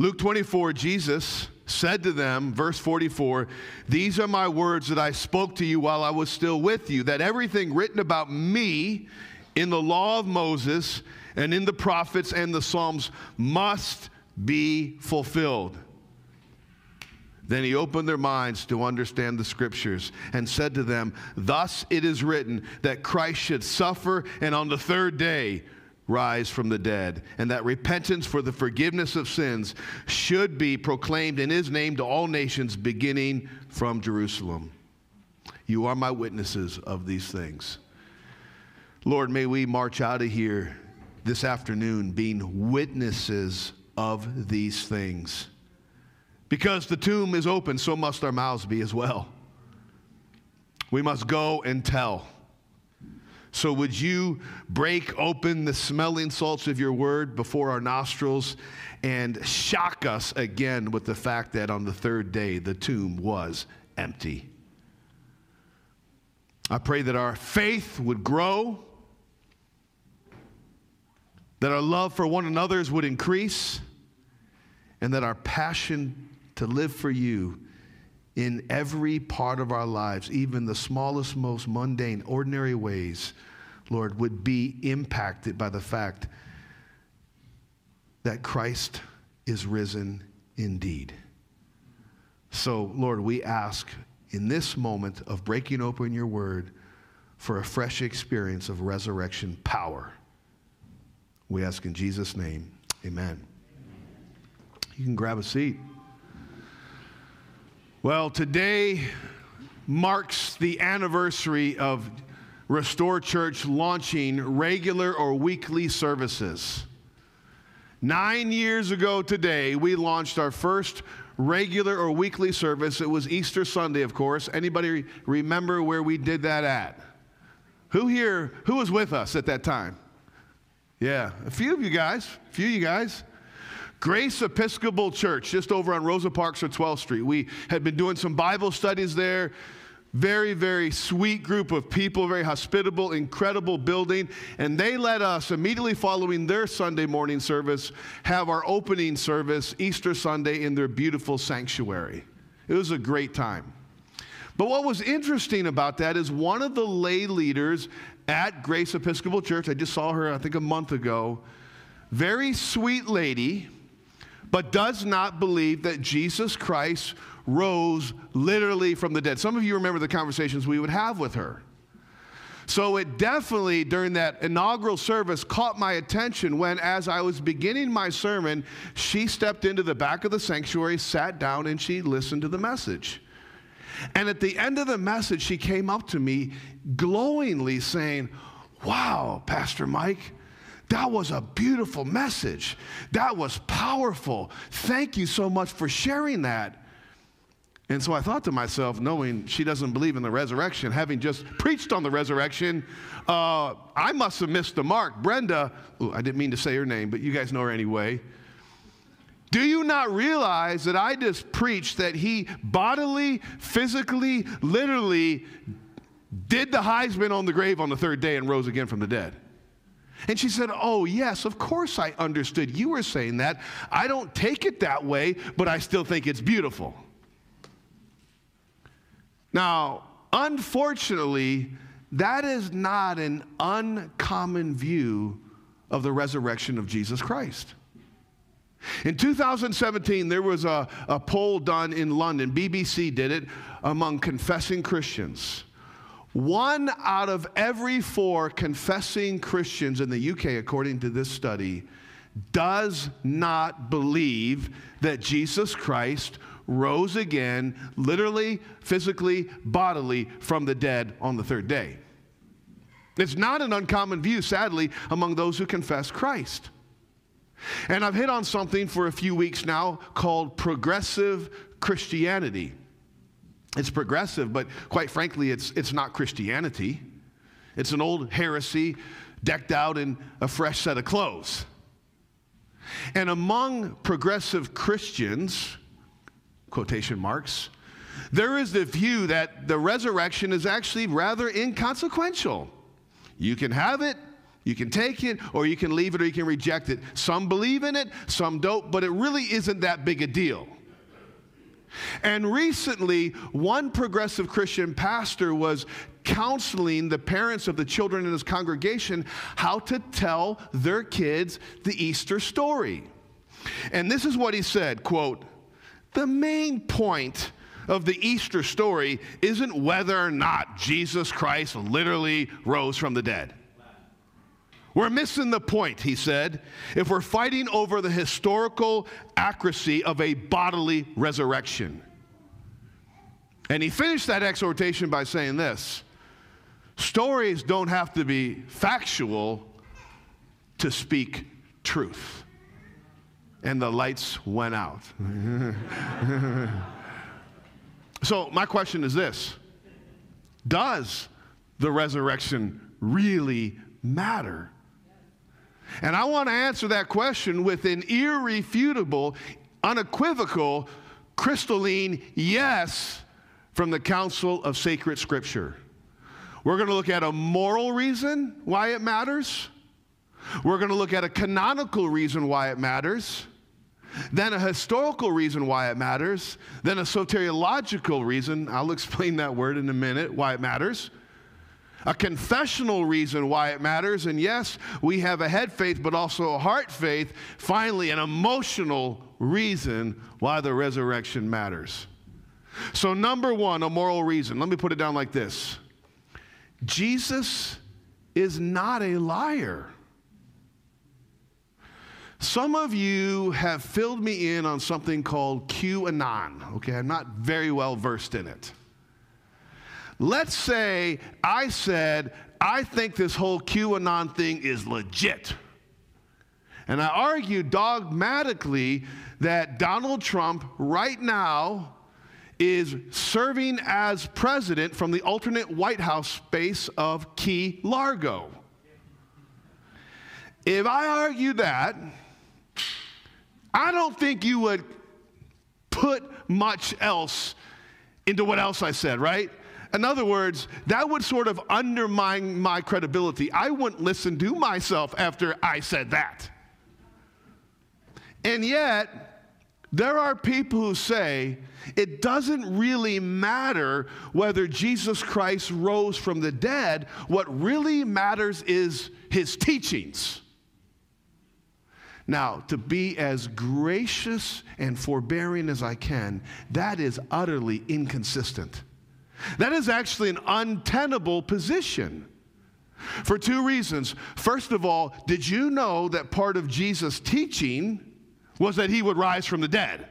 Luke 24, Jesus said to them, verse 44, These are my words that I spoke to you while I was still with you, that everything written about me in the law of Moses and in the prophets and the Psalms must be fulfilled. Then he opened their minds to understand the scriptures and said to them, Thus it is written that Christ should suffer and on the third day rise from the dead, and that repentance for the forgiveness of sins should be proclaimed in his name to all nations, beginning from Jerusalem. You are my witnesses of these things. Lord, may we march out of here this afternoon being witnesses of these things. Because the tomb is open, so must our mouths be as well. We must go and tell. So, would you break open the smelling salts of your word before our nostrils and shock us again with the fact that on the third day the tomb was empty? I pray that our faith would grow, that our love for one another's would increase, and that our passion to live for you in every part of our lives, even the smallest, most mundane, ordinary ways, Lord, would be impacted by the fact that Christ is risen indeed. So, Lord, we ask in this moment of breaking open your word for a fresh experience of resurrection power. We ask in Jesus' name, amen. You can grab a seat. Well, today marks the anniversary of Restore Church launching regular or weekly services. Nine years ago today, we launched our first regular or weekly service. It was Easter Sunday, of course. Anybody remember where we did that at? Who here, who was with us at that time? Yeah, a few of you guys, a few of you guys. Grace Episcopal Church, just over on Rosa Parks or 12th Street. We had been doing some Bible studies there. Very, very sweet group of people, very hospitable, incredible building. And they let us, immediately following their Sunday morning service, have our opening service Easter Sunday in their beautiful sanctuary. It was a great time. But what was interesting about that is one of the lay leaders at Grace Episcopal Church, I just saw her, I think, a month ago, very sweet lady but does not believe that Jesus Christ rose literally from the dead. Some of you remember the conversations we would have with her. So it definitely, during that inaugural service, caught my attention when, as I was beginning my sermon, she stepped into the back of the sanctuary, sat down, and she listened to the message. And at the end of the message, she came up to me glowingly saying, Wow, Pastor Mike, that was a beautiful message. That was powerful. Thank you so much for sharing that. And so I thought to myself, knowing she doesn't believe in the resurrection, having just preached on the resurrection, uh, I must have missed the mark. Brenda, ooh, I didn't mean to say her name, but you guys know her anyway. Do you not realize that I just preached that he bodily, physically, literally did the Heisman on the grave on the third day and rose again from the dead? And she said, Oh, yes, of course I understood. You were saying that. I don't take it that way, but I still think it's beautiful. Now, unfortunately, that is not an uncommon view of the resurrection of Jesus Christ. In 2017, there was a, a poll done in London, BBC did it, among confessing Christians. One out of every four confessing Christians in the UK, according to this study, does not believe that Jesus Christ rose again, literally, physically, bodily, from the dead on the third day. It's not an uncommon view, sadly, among those who confess Christ. And I've hit on something for a few weeks now called progressive Christianity. It's progressive, but quite frankly, it's, it's not Christianity. It's an old heresy decked out in a fresh set of clothes. And among progressive Christians, quotation marks, there is the view that the resurrection is actually rather inconsequential. You can have it, You can take it or you can leave it or you can reject it. Some believe in it, some don't, but it really isn't that big a deal. And recently, one progressive Christian pastor was counseling the parents of the children in his congregation how to tell their kids the Easter story. And this is what he said, quote, "The main point of the Easter story isn't whether or not Jesus Christ literally rose from the dead. We're missing the point, he said, if we're fighting over the historical accuracy of a bodily resurrection. And he finished that exhortation by saying this stories don't have to be factual to speak truth. And the lights went out. so, my question is this Does the resurrection really matter? And I want to answer that question with an irrefutable, unequivocal, crystalline yes from the Council of Sacred Scripture. We're going to look at a moral reason why it matters. We're going to look at a canonical reason why it matters. Then a historical reason why it matters. Then a soteriological reason, I'll explain that word in a minute, why it matters a confessional reason why it matters. And yes, we have a head faith, but also a heart faith. Finally, an emotional reason why the resurrection matters. So, number one, a moral reason. Let me put it down like this Jesus is not a liar. Some of you have filled me in on something called QAnon. Okay, I'm not very well versed in it. Let's say I said, I think this whole QAnon thing is legit. And I argue dogmatically that Donald Trump right now is serving as president from the alternate White House space of Key Largo. If I argue that, I don't think you would put much else into what else I said, right? In other words, that would sort of undermine my credibility. I wouldn't listen to myself after I said that. And yet, there are people who say it doesn't really matter whether Jesus Christ rose from the dead. What really matters is his teachings. Now, to be as gracious and forbearing as I can, that is utterly inconsistent. That is actually an untenable position for two reasons. First of all, did you know that part of Jesus' teaching was that he would rise from the dead?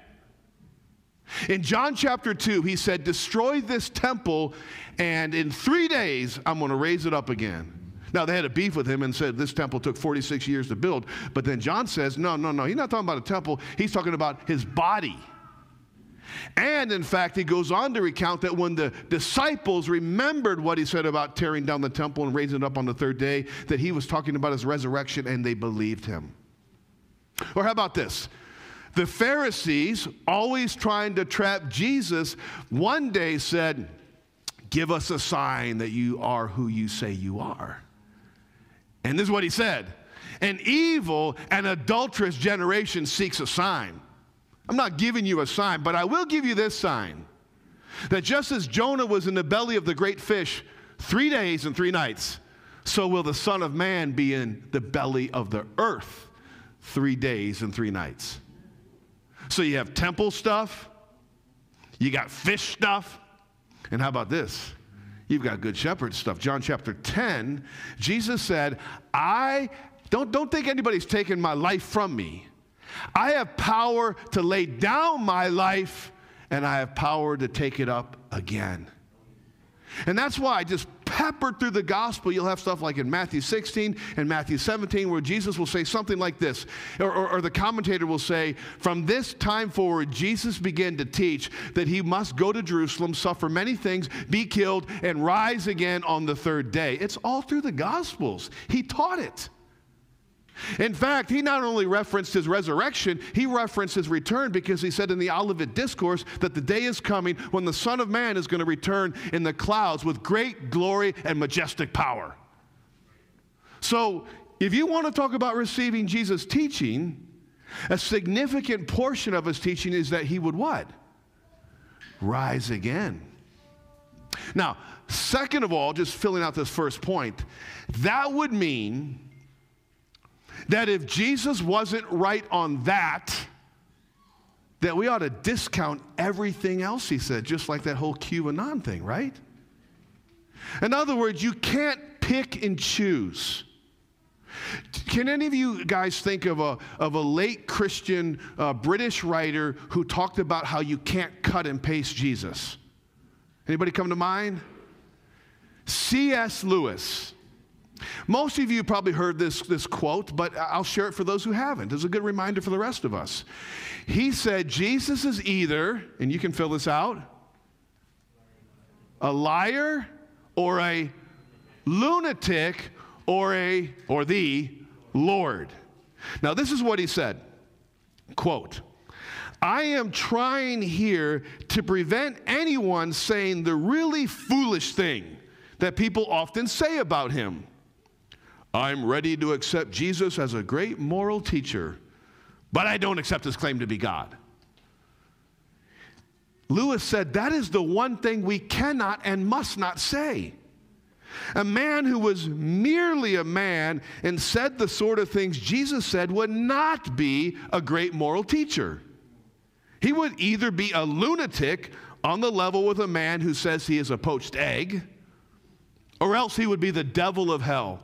In John chapter 2, he said, Destroy this temple, and in three days I'm going to raise it up again. Now, they had a beef with him and said this temple took 46 years to build. But then John says, No, no, no. He's not talking about a temple, he's talking about his body. And in fact, he goes on to recount that when the disciples remembered what he said about tearing down the temple and raising it up on the third day, that he was talking about his resurrection and they believed him. Or how about this? The Pharisees, always trying to trap Jesus, one day said, Give us a sign that you are who you say you are. And this is what he said An evil and adulterous generation seeks a sign I'm not giving you a sign, but I will give you this sign that just as Jonah was in the belly of the great fish three days and three nights, so will the Son of Man be in the belly of the earth three days and three nights. So you have temple stuff, you got fish stuff, and how about this? You've got good shepherd stuff. John chapter 10, Jesus said, I don't, don't think anybody's taken my life from me. I have power to lay down my life, and I have power to take it up again. And that's why I just peppered through the gospel. You'll have stuff like in Matthew 16 and Matthew 17 where Jesus will say something like this, or, or, or, the commentator will say, From this time forward, Jesus began to teach that he must go to Jerusalem, suffer many things, be killed, and rise again on the third day. It's all through the gospels. He taught it. In fact, he not only referenced his resurrection, he referenced his return because he said in the Olivet Discourse that the day is coming when the Son of Man is going to return in the clouds with great glory and majestic power. So if you want to talk about receiving Jesus' teaching, a significant portion of his teaching is that he would what? Rise again. Now, second of all, just filling out this first point, that would mean that if Jesus wasn't right on that, that we ought to discount everything else he said, just like that whole QAnon thing, right? In other words, you can't pick and choose. Can any of you guys think of a, of a late Christian uh, British writer who talked about how you can't cut and paste Jesus? Anybody come to mind? C.S. Lewis. Most of you probably heard this, this quote, but I'll share it for those who haven't. It's a good reminder for the rest of us. He said, Jesus is either, and you can fill this out, a liar or a lunatic or a or the Lord. Now this is what he said. Quote, I am trying here to prevent anyone saying the really foolish thing that people often say about him. I'm ready to accept Jesus as a great moral teacher, but I don't accept his claim to be God. Lewis said that is the one thing we cannot and must not say. A man who was merely a man and said the sort of things Jesus said would not be a great moral teacher. He would either be a lunatic on the level with a man who says he is a poached egg, or else he would be the devil of hell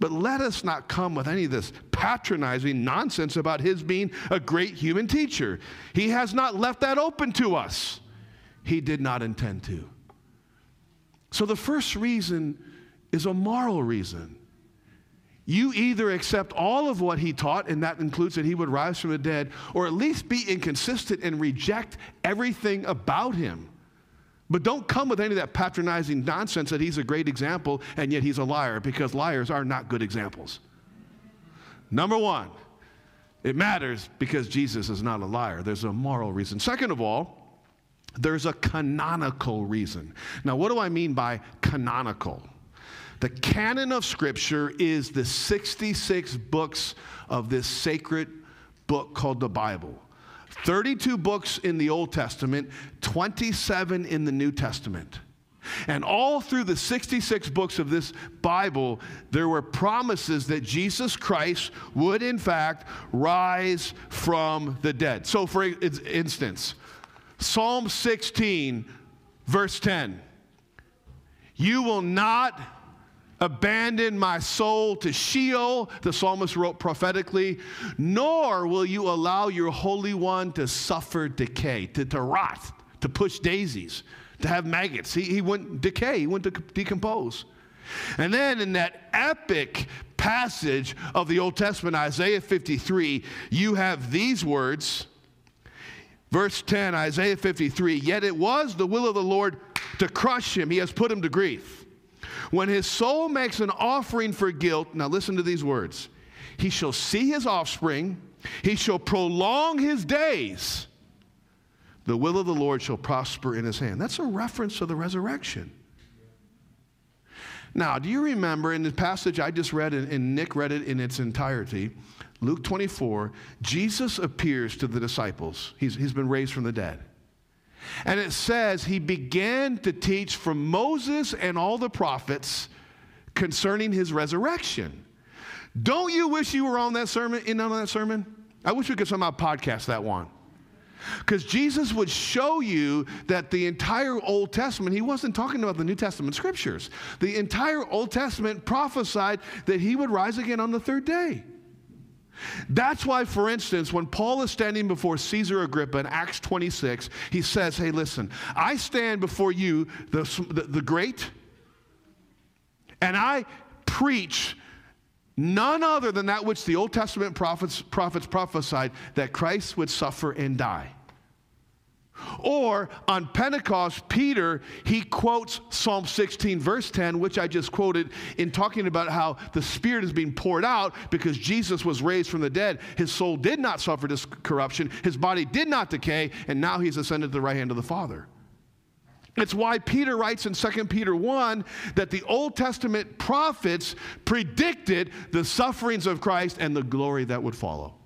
But let us not come with any of this patronizing nonsense about his being a great human teacher. He has not left that open to us. He did not intend to. So the first reason is a moral reason. You either accept all of what he taught, and that includes that he would rise from the dead, or at least be inconsistent and reject everything about him. But don't come with any of that patronizing nonsense that he's a great example and yet he's a liar because liars are not good examples. Number one, it matters because Jesus is not a liar. There's a moral reason. Second of all, there's a canonical reason. Now, what do I mean by canonical? The canon of Scripture is the 66 books of this sacred book called the Bible. 32 books in the Old Testament, 27 in the New Testament. And all through the 66 books of this Bible, there were promises that Jesus Christ would, in fact, rise from the dead. So, for instance, Psalm 16, verse 10 You will not abandon my soul to Sheol, the psalmist wrote prophetically, nor will you allow your Holy One to suffer decay, to, to rot, to push daisies, to have maggots. He, he wouldn't decay, he wouldn't decompose. And then in that epic passage of the Old Testament, Isaiah 53, you have these words. Verse 10, Isaiah 53, yet it was the will of the Lord to crush him. He has put him to grief. When his soul makes an offering for guilt, now listen to these words he shall see his offspring, he shall prolong his days. The will of the Lord shall prosper in his hand. That's a reference to the resurrection. Now, do you remember in the passage I just read, and Nick read it in its entirety, Luke 24, Jesus appears to the disciples. He's, he's been raised from the dead. And it says he began to teach from Moses and all the prophets concerning his resurrection. Don't you wish you were on that sermon, in on that sermon? I wish we could somehow podcast that one. Because Jesus would show you that the entire Old Testament, he wasn't talking about the New Testament scriptures. The entire Old Testament prophesied that he would rise again on the third day. That's why, for instance, when Paul is standing before Caesar Agrippa in Acts 26, he says, Hey, listen, I stand before you, the, the, the great, and I preach none other than that which the Old Testament prophets, prophets prophesied that Christ would suffer and die. Or on Pentecost, Peter, he quotes Psalm 16, verse 10, which I just quoted in talking about how the Spirit is being poured out because Jesus was raised from the dead. His soul did not suffer this corruption, his body did not decay, and now he's ascended to the right hand of the Father. It's why Peter writes in 2 Peter 1 that the Old Testament prophets predicted the sufferings of Christ and the glory that would follow.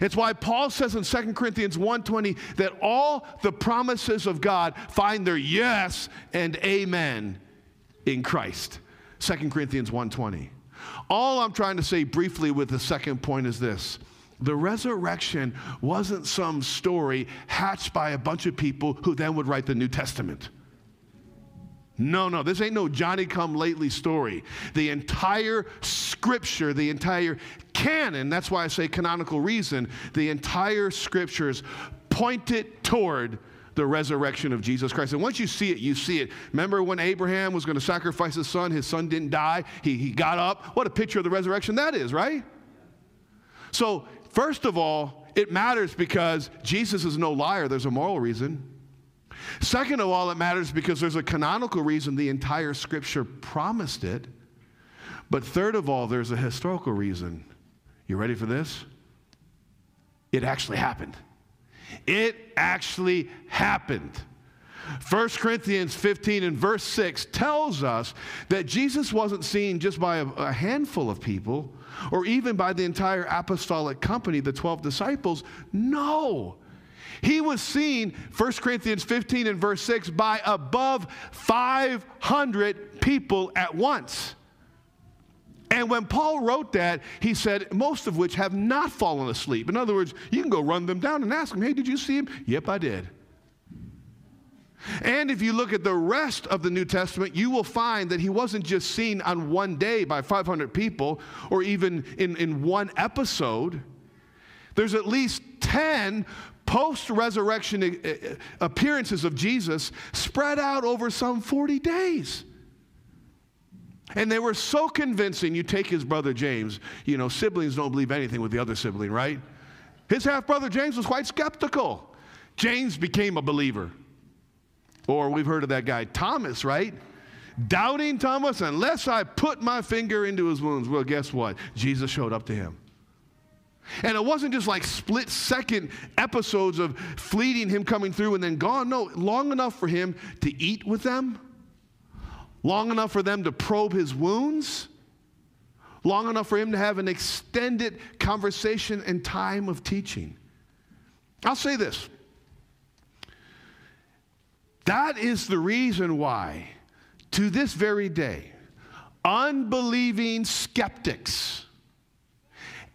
It's why Paul says in 2 Corinthians 1:20 that all the promises of God find their yes and amen in Christ. 2 Corinthians 1:20. All I'm trying to say briefly with the second point is this. The resurrection wasn't some story hatched by a bunch of people who then would write the New Testament. No, no, this ain't no Johnny come lately story. The entire scripture, the entire canon, that's why I say canonical reason, the entire scriptures pointed toward the resurrection of Jesus Christ. And once you see it, you see it. Remember when Abraham was going to sacrifice his son, his son didn't die, he, he got up. What a picture of the resurrection that is, right? So, first of all, it matters because Jesus is no liar, there's a moral reason. Second of all, it matters because there's a canonical reason the entire scripture promised it. But third of all, there's a historical reason. You ready for this? It actually happened. It actually happened. 1 Corinthians 15 and verse 6 tells us that Jesus wasn't seen just by a, a, handful of people or even by the entire apostolic company, the 12 disciples. No. He was seen, 1 Corinthians 15 and verse 6, by above 500 people at once. And when Paul wrote that, he said, most of which have not fallen asleep. In other words, you can go run them down and ask them, hey, did you see him? Yep, I did. And if you look at the rest of the New Testament, you will find that he wasn't just seen on one day by 500 people or even in, in one episode. There's at least 10 post resurrection uh, uh, appearances of Jesus spread out over some 40 days. And they were so convincing. You take his brother James, you know, siblings don't believe anything with the other sibling, right? His half brother James was quite skeptical. James became a believer. Or we've heard of that guy, Thomas, right? Doubting Thomas, unless I put my finger into his wounds. Well, guess what? Jesus showed up to him. And it wasn't just like split second episodes of fleeting him coming through and then gone. No, long enough for him to eat with them, long enough for them to probe his wounds, long enough for him to have an extended conversation and time of teaching. I'll say this. That is the reason why, to this very day, unbelieving skeptics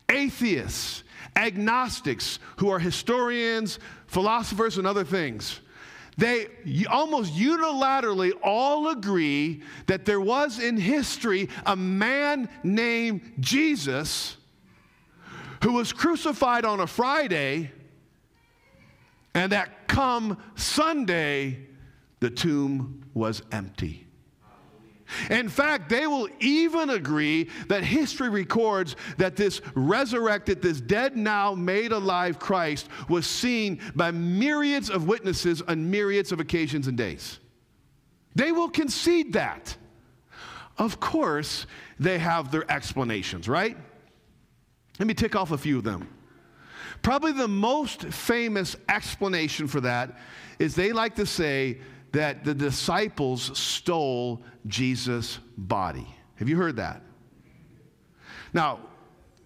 atheists, agnostics, who are historians, philosophers, and other things, they almost unilaterally all agree that there was in history a man named Jesus who was crucified on a Friday, and that come Sunday, the tomb was empty. In fact, they will even agree that history records that this resurrected, this dead now made alive Christ was seen by myriads of witnesses on myriads of occasions and days. They will concede that. Of course, they have their explanations, right? Let me tick off a few of them. Probably the most famous explanation for that is they like to say that the disciples stole Jesus' body. Have you heard that? Now,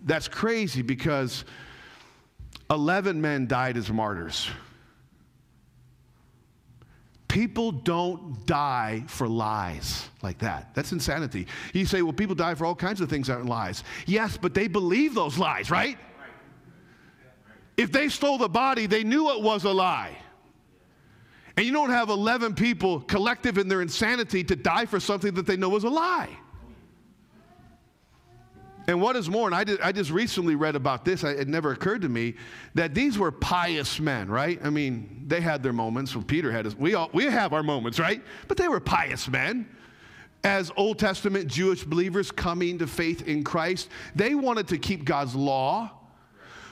that's crazy because 11 men died as martyrs. People don't die for lies like that. That's insanity. You say, well, people die for all kinds of things that aren't lies. Yes, but they believe those lies, right? If they stole the body, they knew it was a lie. And you don't have 11 people collective in their insanity to die for something that they know is a lie. And what is more, and I, did, I just recently read about this, I, it never occurred to me that these were pious men, right? I mean, they had their moments. Well, Peter had his, we, all, we have our moments, right? But they were pious men. as Old Testament Jewish believers coming to faith in Christ, they wanted to keep God's law.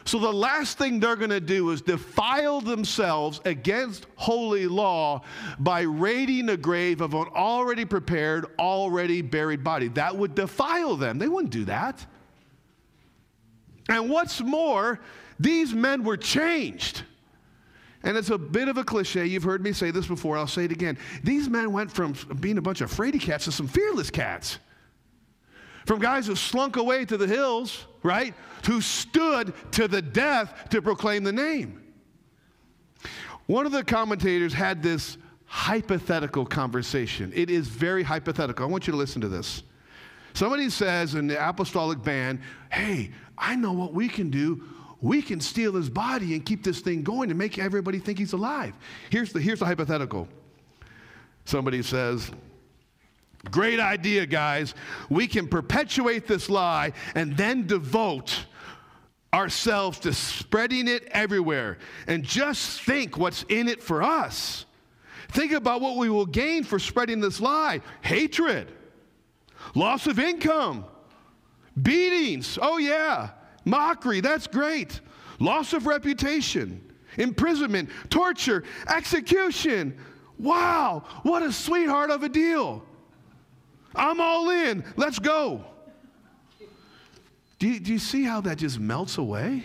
So the last thing they're going to do is defile themselves against holy law by raiding a grave of an already prepared, already buried body. That would defile them. They wouldn't do that. And what's more, these men were changed. And it's a bit of a cliche. You've heard me say this before. I'll say it again. These men went from being a bunch of fraidy cats to some fearless cats. From guys who slunk away to the hills, right? Who stood to the death to proclaim the name. One of the commentators had this hypothetical conversation. It is very hypothetical. I want you to listen to this. Somebody says in the apostolic band, Hey, I know what we can do we can steal his body and keep this thing going and make everybody think he's alive. Here's the, here's the hypothetical. Somebody says, Great idea, guys. We can perpetuate this lie and then devote ourselves to spreading it everywhere. And just think what's in it for us. Think about what we will gain for spreading this lie hatred, loss of income, beatings. Oh, yeah. Mockery, that's great. Loss of reputation, imprisonment, torture, execution. Wow, what a sweetheart of a deal. I'm all in. Let's go. Do you, do you see how that just melts away?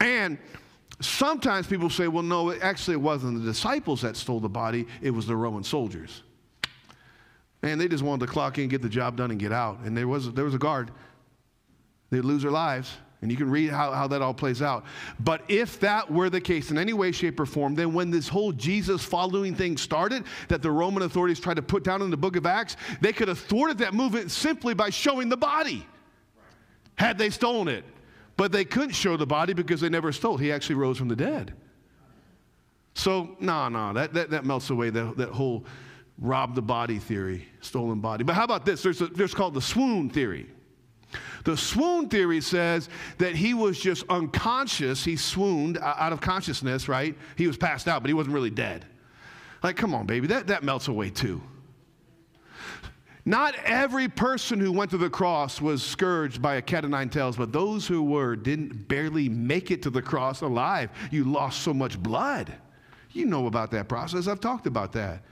And sometimes people say, well, no, actually, it wasn't the disciples that stole the body, it was the Roman soldiers. And they just wanted to clock in, get the job done, and get out. And there was, there was a guard They'd lose their lives. And you can read how, how that all plays out. But if that were the case in any way, shape, or form, then when this whole Jesus following thing started, that the Roman authorities tried to put down in the book of Acts, they could have thwarted that movement simply by showing the body, had they stolen it. But they couldn't show the body because they never stole. He actually rose from the dead. So, no, no, that, that, that melts away that, that whole rob the body theory, stolen body. But how about this? There's, a, there's called the swoon theory. The swoon theory says that he was just unconscious. He swooned out of consciousness, right? He was passed out, but he wasn't really dead. Like, come on, baby, that, that melts away too. Not every person who went to the cross was scourged by a cat of nine tails, but those who were didn't barely make it to the cross alive. You lost so much blood. You know about that process. I've talked about that.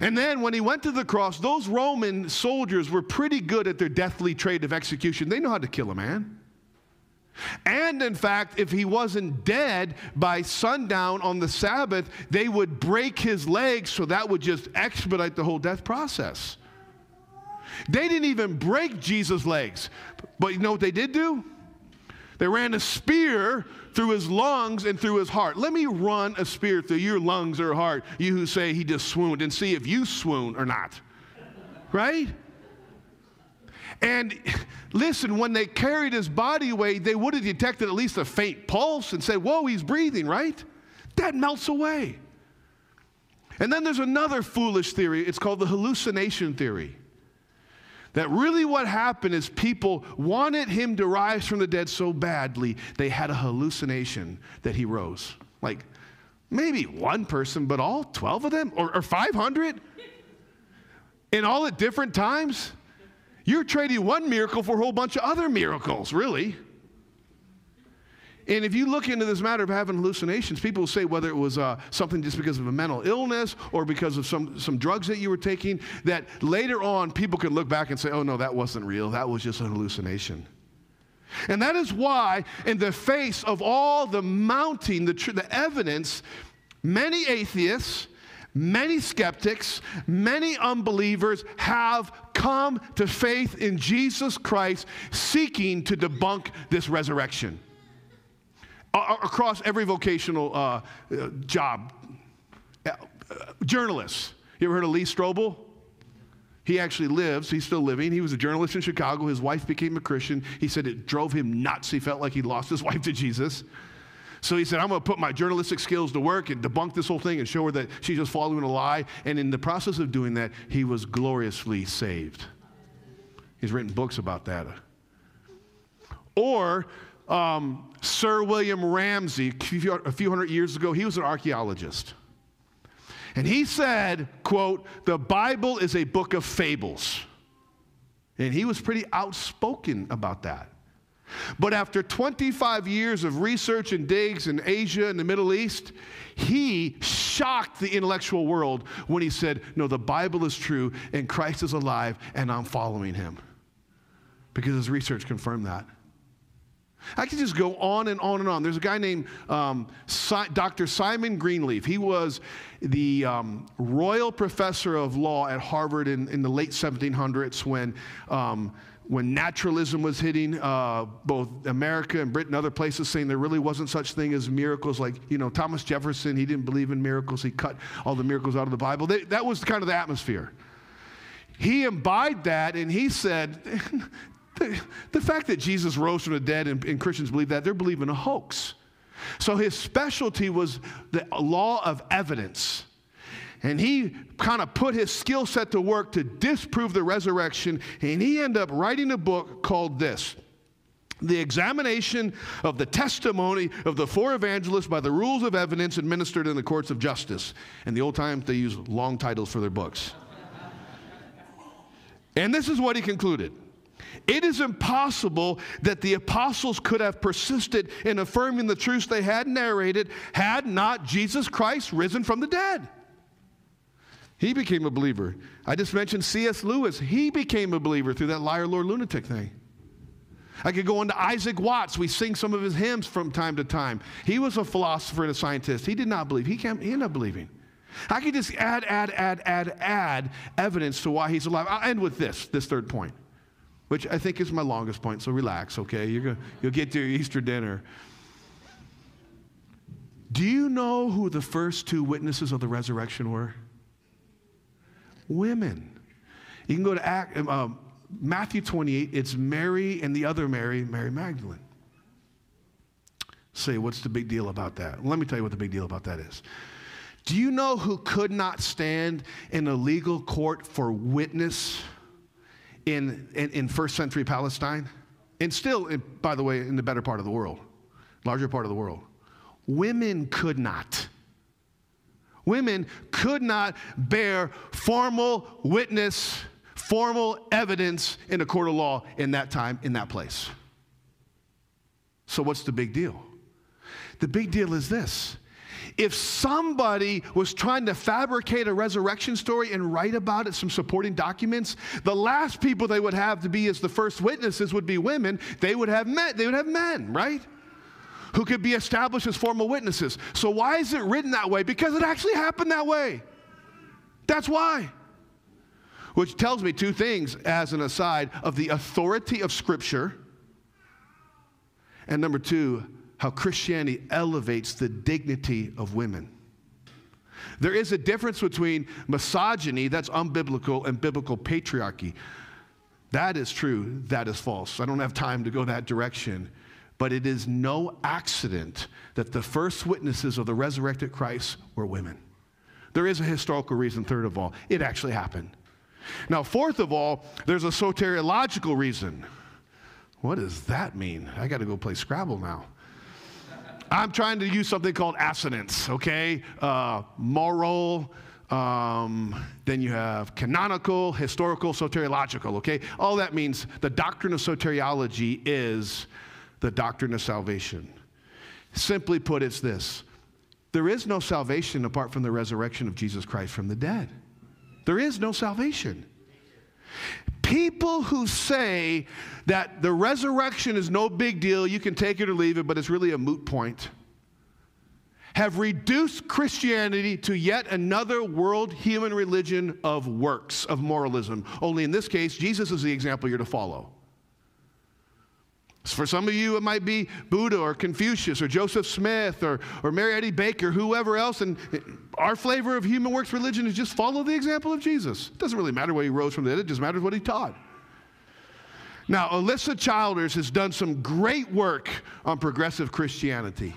And then when he went to the cross, those Roman soldiers were pretty good at their deathly trade of execution. They know how to kill a man. And in fact, if he wasn't dead by sundown on the Sabbath, they would break his legs so that would just expedite the whole death process. They didn't even break Jesus' legs. But you know what they did do? They ran a spear through his lungs and through his heart. Let me run a spear through your lungs or heart, you who say he just swooned, and see if you swoon or not. Right? And listen, when they carried his body away, they would have detected at least a faint pulse and said, Whoa, he's breathing, right? That melts away. And then there's another foolish theory. It's called the hallucination theory. That really what happened is people wanted him to rise from the dead so badly, they had a hallucination that he rose. Like maybe one person, but all 12 of them? Or, or 500? In all at different times? You're trading one miracle for a whole bunch of other miracles, really. And if you look into this matter of having hallucinations, people say whether it was uh, something just because of a mental illness or because of some, some drugs that you were taking, that later on people can look back and say, oh no, that wasn't real. That was just a hallucination. And that is why, in the face of all the mounting, the, tr- the evidence, many atheists, many skeptics, many unbelievers have come to faith in Jesus Christ seeking to debunk this resurrection across every vocational uh, uh, job. Uh, journalists. You ever heard of Lee Strobel? He actually lives, he's still living. He was a journalist in Chicago. His wife became a Christian. He said it drove him nuts. He felt like he lost his wife to Jesus. So he said, I'm going to put my journalistic skills to work and debunk this whole thing and show her that she's just following a lie. And in the process of doing that, he was gloriously saved. He's written books about that. Or um, Sir William Ramsay, a few hundred years ago, he was an archaeologist. And he said, quote, the Bible is a book of fables. And he was pretty outspoken about that. But after 25 years of research and digs in Asia and the Middle East, he shocked the intellectual world when he said, No, the Bible is true and Christ is alive and I'm following him. Because his research confirmed that. I could just go on and on and on. There's a guy named um, si- Dr. Simon Greenleaf. He was the um, royal professor of law at Harvard in, in the late 1700s when, um, when naturalism was hitting uh, both America and Britain, other places, saying there really wasn't such thing as miracles. Like, you know, Thomas Jefferson, he didn't believe in miracles. He cut all the miracles out of the Bible. They, that was kind of the atmosphere. He imbibed that and he said, the, the fact that Jesus rose from the dead and, and Christians believe that, they're believing a hoax. So his specialty was the law of evidence. And he kind of put his skill set to work to disprove the resurrection. And he ended up writing a book called this The Examination of the Testimony of the Four Evangelists by the Rules of Evidence Administered in the Courts of Justice. In the old times, they used long titles for their books. and this is what he concluded. It is impossible that the apostles could have persisted in affirming the truths they had narrated had not Jesus Christ risen from the dead. He became a believer. I just mentioned C.S. Lewis. He became a believer through that liar, Lord, lunatic thing. I could go into Isaac Watts. We sing some of his hymns from time to time. He was a philosopher and a scientist. He did not believe. He, came, he ended up believing. I could just add, add, add, add, add evidence to why he's alive. I'll end with this, this third point which I think is my longest point, so relax, okay? You're gonna, you'll get to your Easter dinner. Do you know who the first two witnesses of the resurrection were? Women. You can go to Act, uh, Matthew 28, it's Mary and the other Mary, Mary Magdalene. Say, what's the big deal about that? Let me tell you what the big deal about that is. Do you know who could not stand in a legal court for witness? In, in, in first century Palestine, and still, by the way, in the better part of the world, larger part of the world, women could not. Women could not bear formal witness, formal evidence in a court of law in that time, in that place. So, what's the big deal? The big deal is this if somebody was trying to fabricate a resurrection story and write about it, some supporting documents, the last people they would have to be as the first witnesses would be women. They would have men, they would have men, right? Who could be established as formal witnesses. So why is it written that way? Because it actually happened that way. That's why. Which tells me two things as an aside of the authority of Scripture. And number two, how Christianity elevates the dignity of women. There is a difference between misogyny, that's unbiblical, and biblical patriarchy. That is true, that is false. I don't have time to go that direction. But it is no accident that the first witnesses of the resurrected Christ were women. There is a historical reason, third of all, it actually happened. Now, fourth of all, there's a soteriological reason. What does that mean? I got to go play Scrabble now. I'm trying to use something called assonance, okay? Uh, moral, um, then you have canonical, historical, soteriological, okay? All that means the doctrine of soteriology is the doctrine of salvation. Simply put, it's this there is no salvation apart from the resurrection of Jesus Christ from the dead. There is no salvation. People who say that the resurrection is no big deal, you can take it or leave it, but it's really a moot point, have reduced Christianity to yet another world human religion of works, of moralism. Only in this case, Jesus is the example you're to follow. For some of you, it might be Buddha or Confucius or Joseph Smith or, or Mary Eddy Baker, whoever else. And our flavor of human works religion is just follow the example of Jesus. It doesn't really matter where he rose from the dead, it just matters what he taught. Now, Alisa Childers has done some great work on progressive Christianity.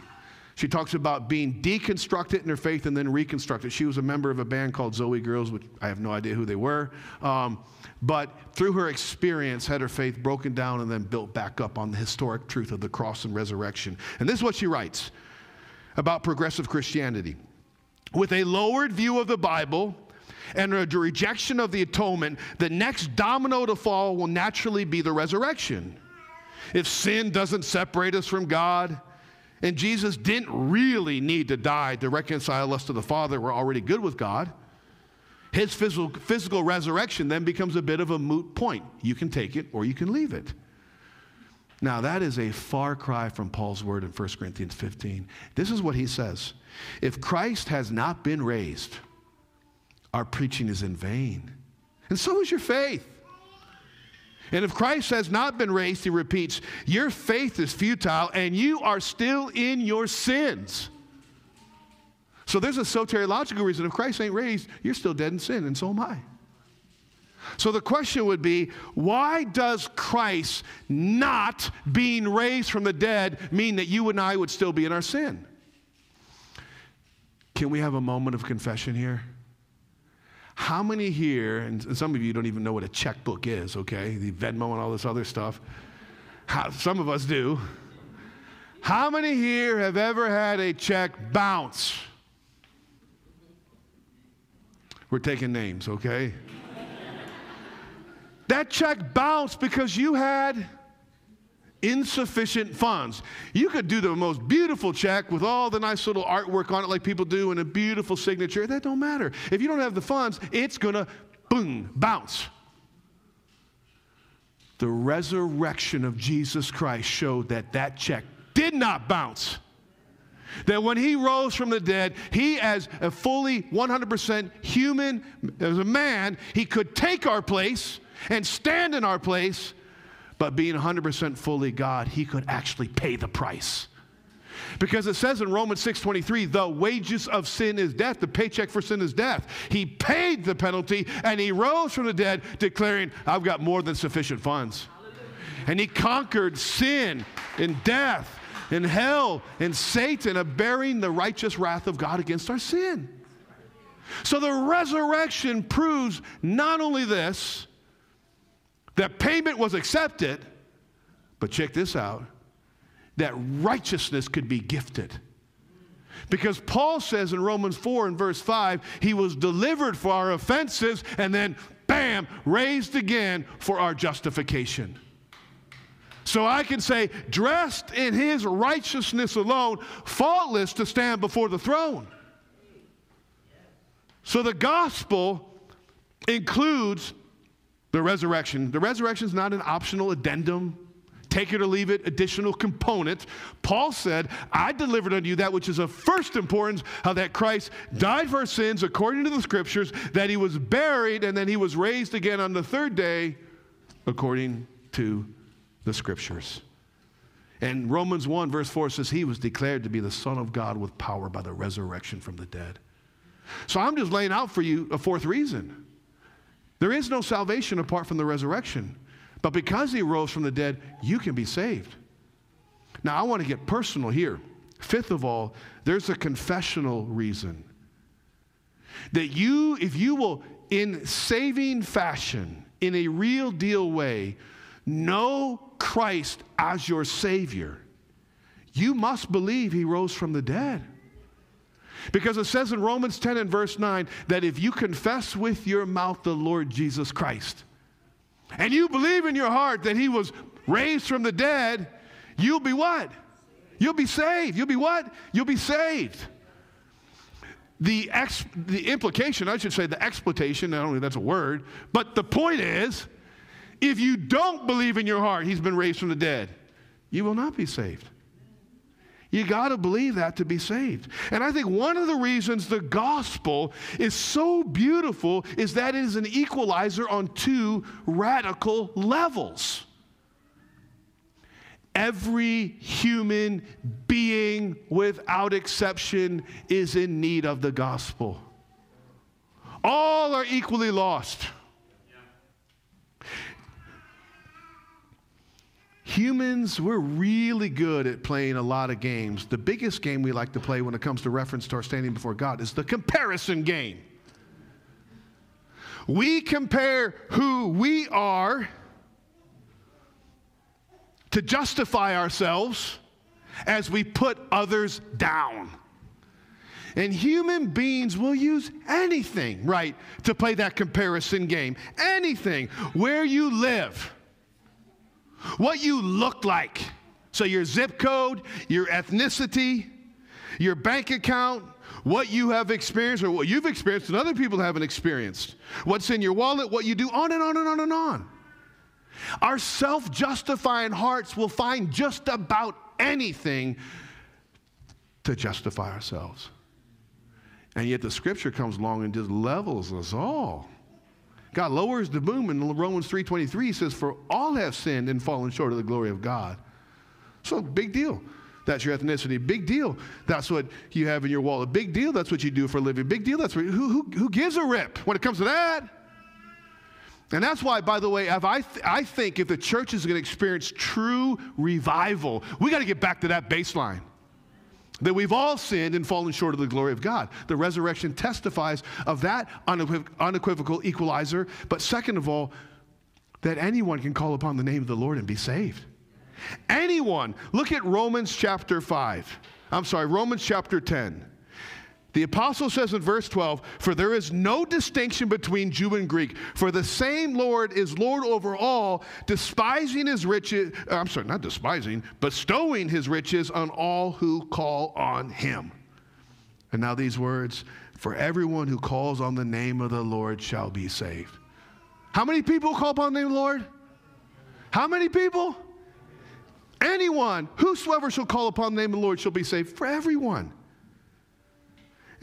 She talks about being deconstructed in her faith and then reconstructed. She was a member of a band called Zoe Girls, which I have no idea who they were. Um, but through her experience, had her faith broken down and then built back up on the historic truth of the cross and resurrection. And this is what she writes about progressive Christianity. with a lowered view of the Bible and a rejection of the atonement, the next domino to fall will naturally be the resurrection. If sin doesn't separate us from God, and Jesus didn't really need to die to reconcile us to the Father, we're already good with God. His physical, physical resurrection then becomes a bit of a moot point. You can take it or you can leave it. Now, that is a far cry from Paul's word in 1 Corinthians 15. This is what he says If Christ has not been raised, our preaching is in vain, and so is your faith. And if Christ has not been raised, he repeats, your faith is futile and you are still in your sins. So there's a soteriological reason. If Christ ain't raised, you're still dead in sin, and so am I. So the question would be why does Christ not being raised from the dead mean that you and I would still be in our sin? Can we have a moment of confession here? How many here, and some of you don't even know what a checkbook is, okay? The Venmo and all this other stuff. How, some of us do. How many here have ever had a check bounce? We're taking names, okay? that check bounced because you had insufficient funds. You could do the most beautiful check with all the nice little artwork on it like people do and a beautiful signature. That don't matter. If you don't have the funds, it's going to boom, bounce. The resurrection of Jesus Christ showed that that check did not bounce. That when he rose from the dead, he, as a fully 100% human, as a man, he could take our place and stand in our place but being 100% fully God, he could actually pay the price. Because it says in Romans 6:23, the wages of sin is death, the paycheck for sin is death. He paid the penalty and he rose from the dead declaring, I've got more than sufficient funds. And he conquered sin and death and hell and Satan of bearing the righteous wrath of God against our sin. So the resurrection proves not only this, that payment was accepted, but check this out that righteousness could be gifted. Because Paul says in Romans 4 and verse 5, he was delivered for our offenses and then, bam, raised again for our justification. So I can say, dressed in his righteousness alone, faultless to stand before the throne. So the gospel includes the resurrection. The resurrection is not an optional addendum, take it or leave it, additional component. Paul said, I delivered unto you that which is of first importance, how that Christ died for our sins according to the scriptures, that he was buried, and then he was raised again on the third day according to the scriptures. And Romans 1, verse 4 says, He was declared to be the Son of God with power by the resurrection from the dead. So I'm just laying out for you a fourth reason. There is no salvation apart from the resurrection. But because he rose from the dead, you can be saved. Now, I want to get personal here. Fifth of all, there's a confessional reason. That you, if you will, in saving fashion, in a real deal way, know Christ as your Savior, you must believe he rose from the dead. Because it says in Romans 10 and verse 9 that if you confess with your mouth the Lord Jesus Christ and you believe in your heart that he was raised from the dead, you'll be what? You'll be saved. You'll be what? You'll be saved. The, ex, the implication, I should say, the exploitation, not only that's a word, but the point is if you don't believe in your heart he's been raised from the dead, you will not be saved. You got to believe that to be saved. And I think one of the reasons the gospel is so beautiful is that it is an equalizer on two radical levels. Every human being, without exception, is in need of the gospel. All are equally lost. Humans, we're really good at playing a lot of games. The biggest game we like to play when it comes to reference to our standing before God is the comparison game. We compare who we are to justify ourselves as we put others down. And human beings will use anything, right, to play that comparison game. Anything. Where you live, what you look like. So, your zip code, your ethnicity, your bank account, what you have experienced or what you've experienced and other people haven't experienced, what's in your wallet, what you do, on and on and on and on. Our self justifying hearts will find just about anything to justify ourselves. And yet the scripture comes along and just levels us all. God lowers the boom in Romans 3:23 says for all have sinned and fallen short of the glory of God. So big deal. That's your ethnicity. Big deal. That's what you have in your wallet. Big deal. That's what you do for a living. Big deal. That's what, who, who, who gives a rip when it comes to that? And that's why, by the way, I, th- I think if the church is going to experience true revival, we got to get back to that baseline. That we've all sinned and fallen short of the glory of God. The resurrection testifies of that unequiv- unequivocal equalizer. But second of all, that anyone can call upon the name of the Lord and be saved. Anyone. Look at Romans chapter 5. I'm sorry, Romans chapter 10. The apostle says in verse 12, For there is no distinction between Jew and Greek, for the same Lord is Lord over all, despising his riches, uh, I'm sorry, not despising, bestowing his riches on all who call on him. And now these words, For everyone who calls on the name of the Lord shall be saved. How many people call upon the name of the Lord? How many people? Anyone, whosoever shall call upon the name of the Lord shall be saved. For everyone.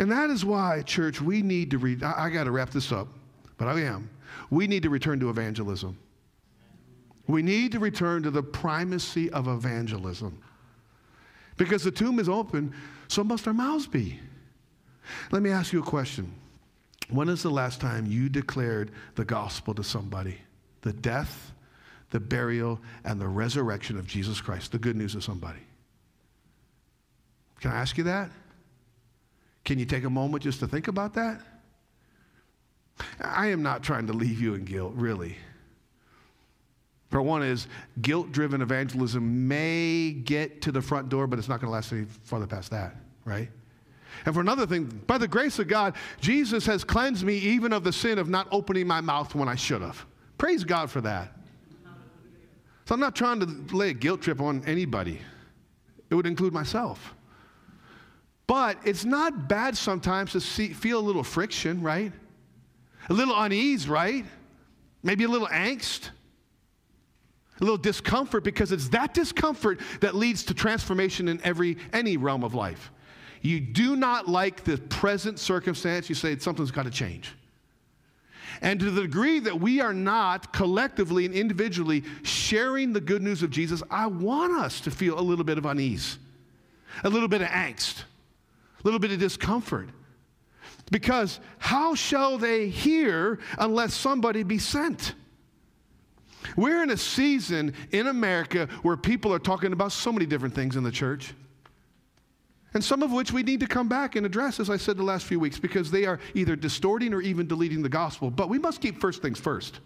And that is why, church, we need to read. I, I got to wrap this up, but I am. We need to return to evangelism. We need to return to the primacy of evangelism. Because the tomb is open, so must our mouths be. Let me ask you a question. When is the last time you declared the gospel to somebody? The death, the burial, and the resurrection of Jesus Christ, the good news of somebody. Can I ask you that? Can you take a moment just to think about that? I am not trying to leave you in guilt, really. For one is guilt driven evangelism may get to the front door, but it's not going to last any farther past that, right? And for another thing, by the grace of God, Jesus has cleansed me even of the sin of not opening my mouth when I should have. Praise God for that. So I'm not trying to lay a guilt trip on anybody, it would include myself. But it's not bad sometimes to see, feel a little friction, right? A little unease, right? Maybe a little angst, a little discomfort, because it's that discomfort that leads to transformation in every any realm of life. You do not like the present circumstance, you say something's got to change. And to the degree that we are not collectively and individually sharing the good news of Jesus, I want us to feel a little bit of unease, a little bit of angst a little bit of discomfort. Because how shall they hear unless somebody be sent? We're in a season in America where people are talking about so many different things in the church. And some of which we need to come back and address, as I said the last few weeks, because they are either distorting or even deleting the gospel. But we must keep first things first.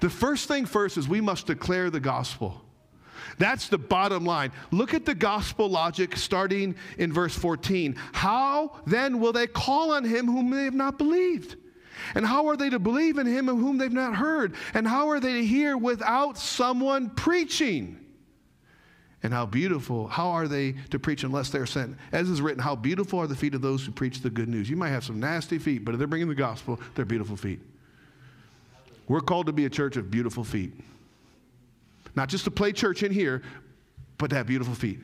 The first thing first is we must declare the gospel. That's the bottom line. Look at the gospel logic starting in verse 14. How then will they call on him whom they have not believed? And how are they to believe in him of whom they've not heard? And how are they to hear without someone preaching? And how beautiful, how are they to preach unless they're sent? As is written, how beautiful are the feet of those who preach the good news. You might have some nasty feet, but if they're bringing the gospel, they're beautiful feet. We're called to be a church of beautiful feet. Not just to play church in here, but to have beautiful feet.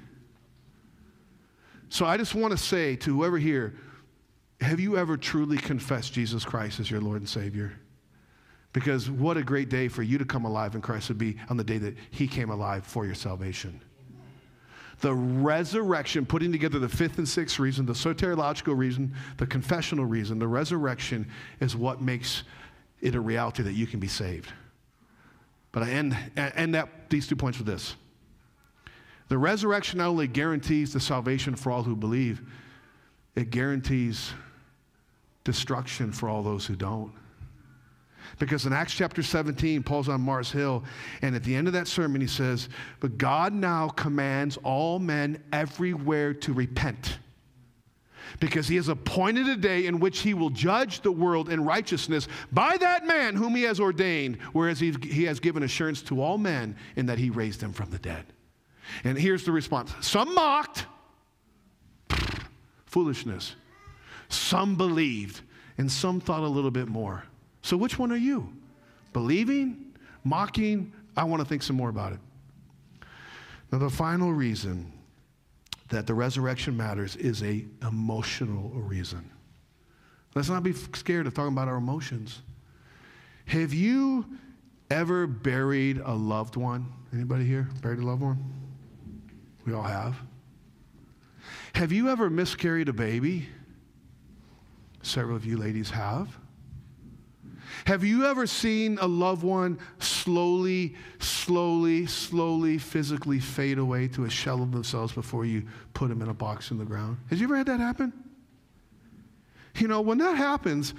So I just want to say to whoever here, have you ever truly confessed Jesus Christ as your Lord and Savior? Because what a great day for you to come alive in Christ would be on the day that He came alive for your salvation. The resurrection, putting together the fifth and sixth reason, the soteriological reason, the confessional reason, the resurrection is what makes it a reality that you can be saved. But I end, end that, these two points with this. The resurrection not only guarantees the salvation for all who believe, it guarantees destruction for all those who don't. Because in Acts chapter 17, Paul's on Mars Hill, and at the end of that sermon, he says, But God now commands all men everywhere to repent because he has appointed a day in which he will judge the world in righteousness by that man whom he has ordained, whereas he, has given assurance to all men in that he raised them from the dead. And here's the response some mocked, foolishness. Some believed, and some thought a little bit more. So, which one are you? Believing, mocking? I want to think some more about it. Now, the final reason that the resurrection matters is a emotional reason. Let's not be scared of talking about our emotions. Have you ever buried a loved one? Anybody here buried a loved one? We all have. Have you ever miscarried a baby? Several of you ladies have. Have you ever seen a loved one slowly, slowly, slowly, physically fade away to a shell of themselves before you put them in a box in the ground? Has you ever had that happen? You know, when that happens,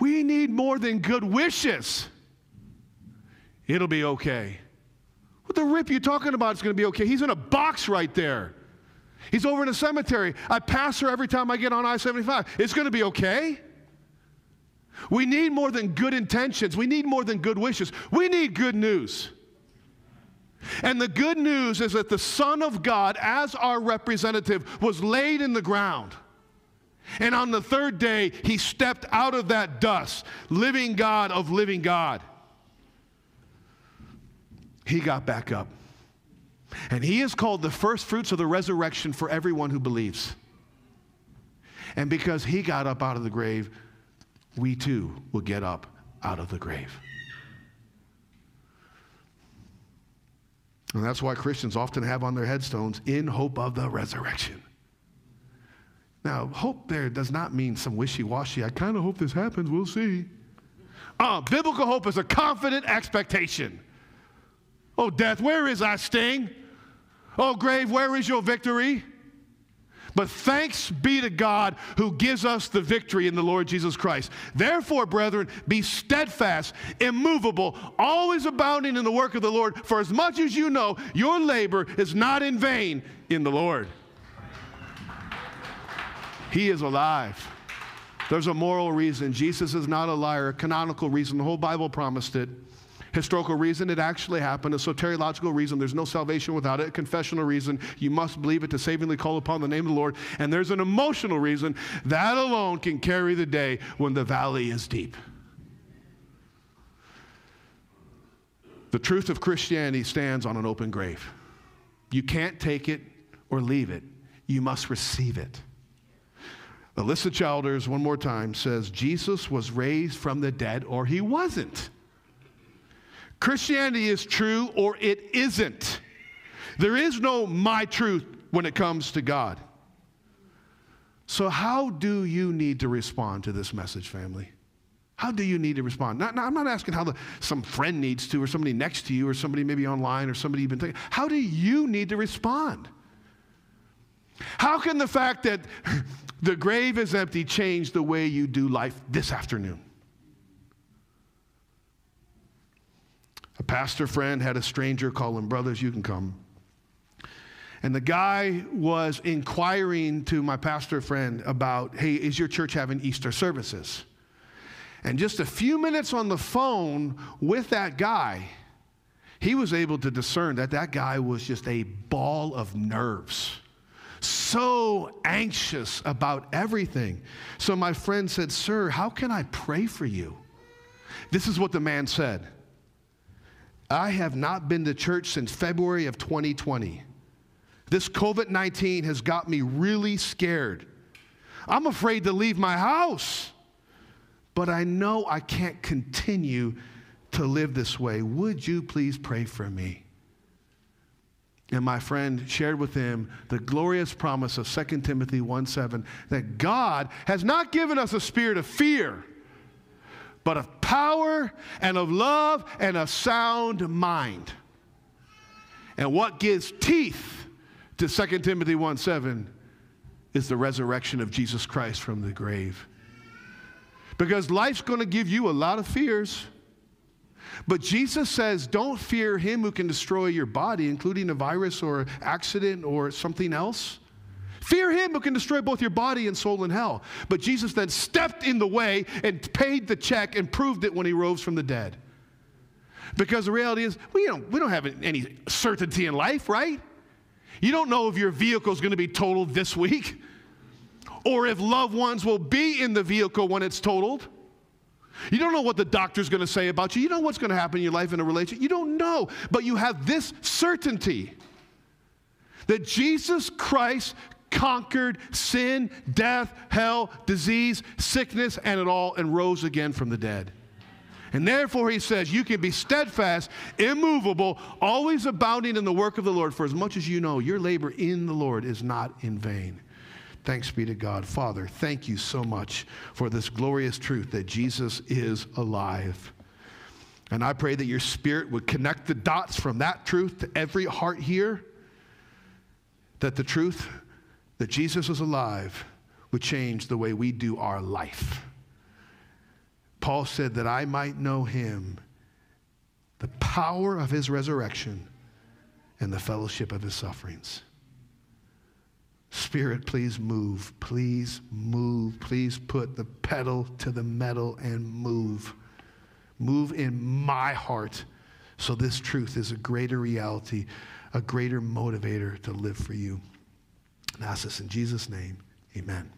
we need more than good wishes. It'll be okay. What the rip you talking about is going to be okay? He's in a box right there. He's over in a cemetery. I pass her every time I get on I 75. It's going to be okay. We need more than good intentions. We need more than good wishes. We need good news. And the good news is that the Son of God, as our representative, was laid in the ground. And on the third day, he stepped out of that dust, living God of living God. He got back up. And he is called the first fruits of the resurrection for everyone who believes. And because he got up out of the grave, we too will get up out of the grave. And that's why Christians often have on their headstones, in hope of the resurrection. Now, hope there does not mean some wishy washy, I kind of hope this happens, we'll see. Uh, biblical hope is a confident expectation. Oh, death, where is thy sting? Oh, grave, where is your victory? But thanks be to God who gives us the victory in the Lord Jesus Christ. Therefore, brethren, be steadfast, immovable, always abounding in the work of the Lord, for as much as you know, your labor is not in vain in the Lord. He is alive. There's a moral reason. Jesus is not a liar, a canonical reason. The whole Bible promised it historical reason, it actually happened. A soteriological reason, there's no salvation without it. A confessional reason, you must believe it to savingly call upon the name of the Lord. And there's an emotional reason, that alone can carry the day when the valley is deep. The truth of Christianity stands on an open grave. You can't take it or leave it, you must receive it. Alisa Childers, one more time, says Jesus was raised from the dead or he wasn't. Christianity is true or it isn't. There is no my truth when it comes to God. So, how do you need to respond to this message, family? How do you need to respond? Not, not, I'm not asking how the, some friend needs to, or somebody next to you, or somebody maybe online, or somebody you've been thinking. How do you need to respond? How can the fact that the grave is empty change the way you do life this afternoon? Pastor friend had a stranger call him, Brothers, you can come. And the guy was inquiring to my pastor friend about, Hey, is your church having Easter services? And just a few minutes on the phone with that guy, he was able to discern that that guy was just a ball of nerves. So anxious about everything. So my friend said, Sir, how can I pray for you? This is what the man said. I have not been to church since February of 2020. This COVID 19 has got me really scared. I'm afraid to leave my house, but I know I can't continue to live this way. Would you please pray for me? And my friend shared with him the glorious promise of 2 Timothy 1 7 that God has not given us a spirit of fear but of power and of love and a sound mind. And what gives teeth to 2 Timothy 1 7 is the resurrection of Jesus Christ from the grave. Because life's to give you a lot of fears. But Jesus says, don't fear him who can destroy your body, including a virus or accident or something else. Fear him who can destroy both your body and soul in hell. But Jesus then stepped in the way and paid the check and proved it when he rose from the dead. Because the reality is, we don't, we don't have any certainty in life, right? You don't know if your vehicle is going to be totaled this week or if loved ones will be in the vehicle when it's totaled. You don't know what the doctor's going to say about you. You don't know what's going to happen in your life in a relationship. You don't know. But you have this certainty that Jesus Christ conquered sin, death, hell, disease, sickness, and it all, and rose again from the dead. And therefore, he says, you can be steadfast, immovable, always abounding in the work of the Lord, for as much as you know your labor in the Lord is not in vain. Thanks be to God. Father, thank you so much for this glorious truth that Jesus is alive. And I pray that your spirit would connect the dots from that truth to every heart here, that the truth that Jesus was alive would change the way we do our life. Paul said that I might know him, the power of his resurrection, and the fellowship of his sufferings. Spirit, please move. Please move. Please put the pedal to the metal and move. Move in my heart so this truth is a greater reality, a greater motivator to live for you. And ask this in Jesus' name. Amen.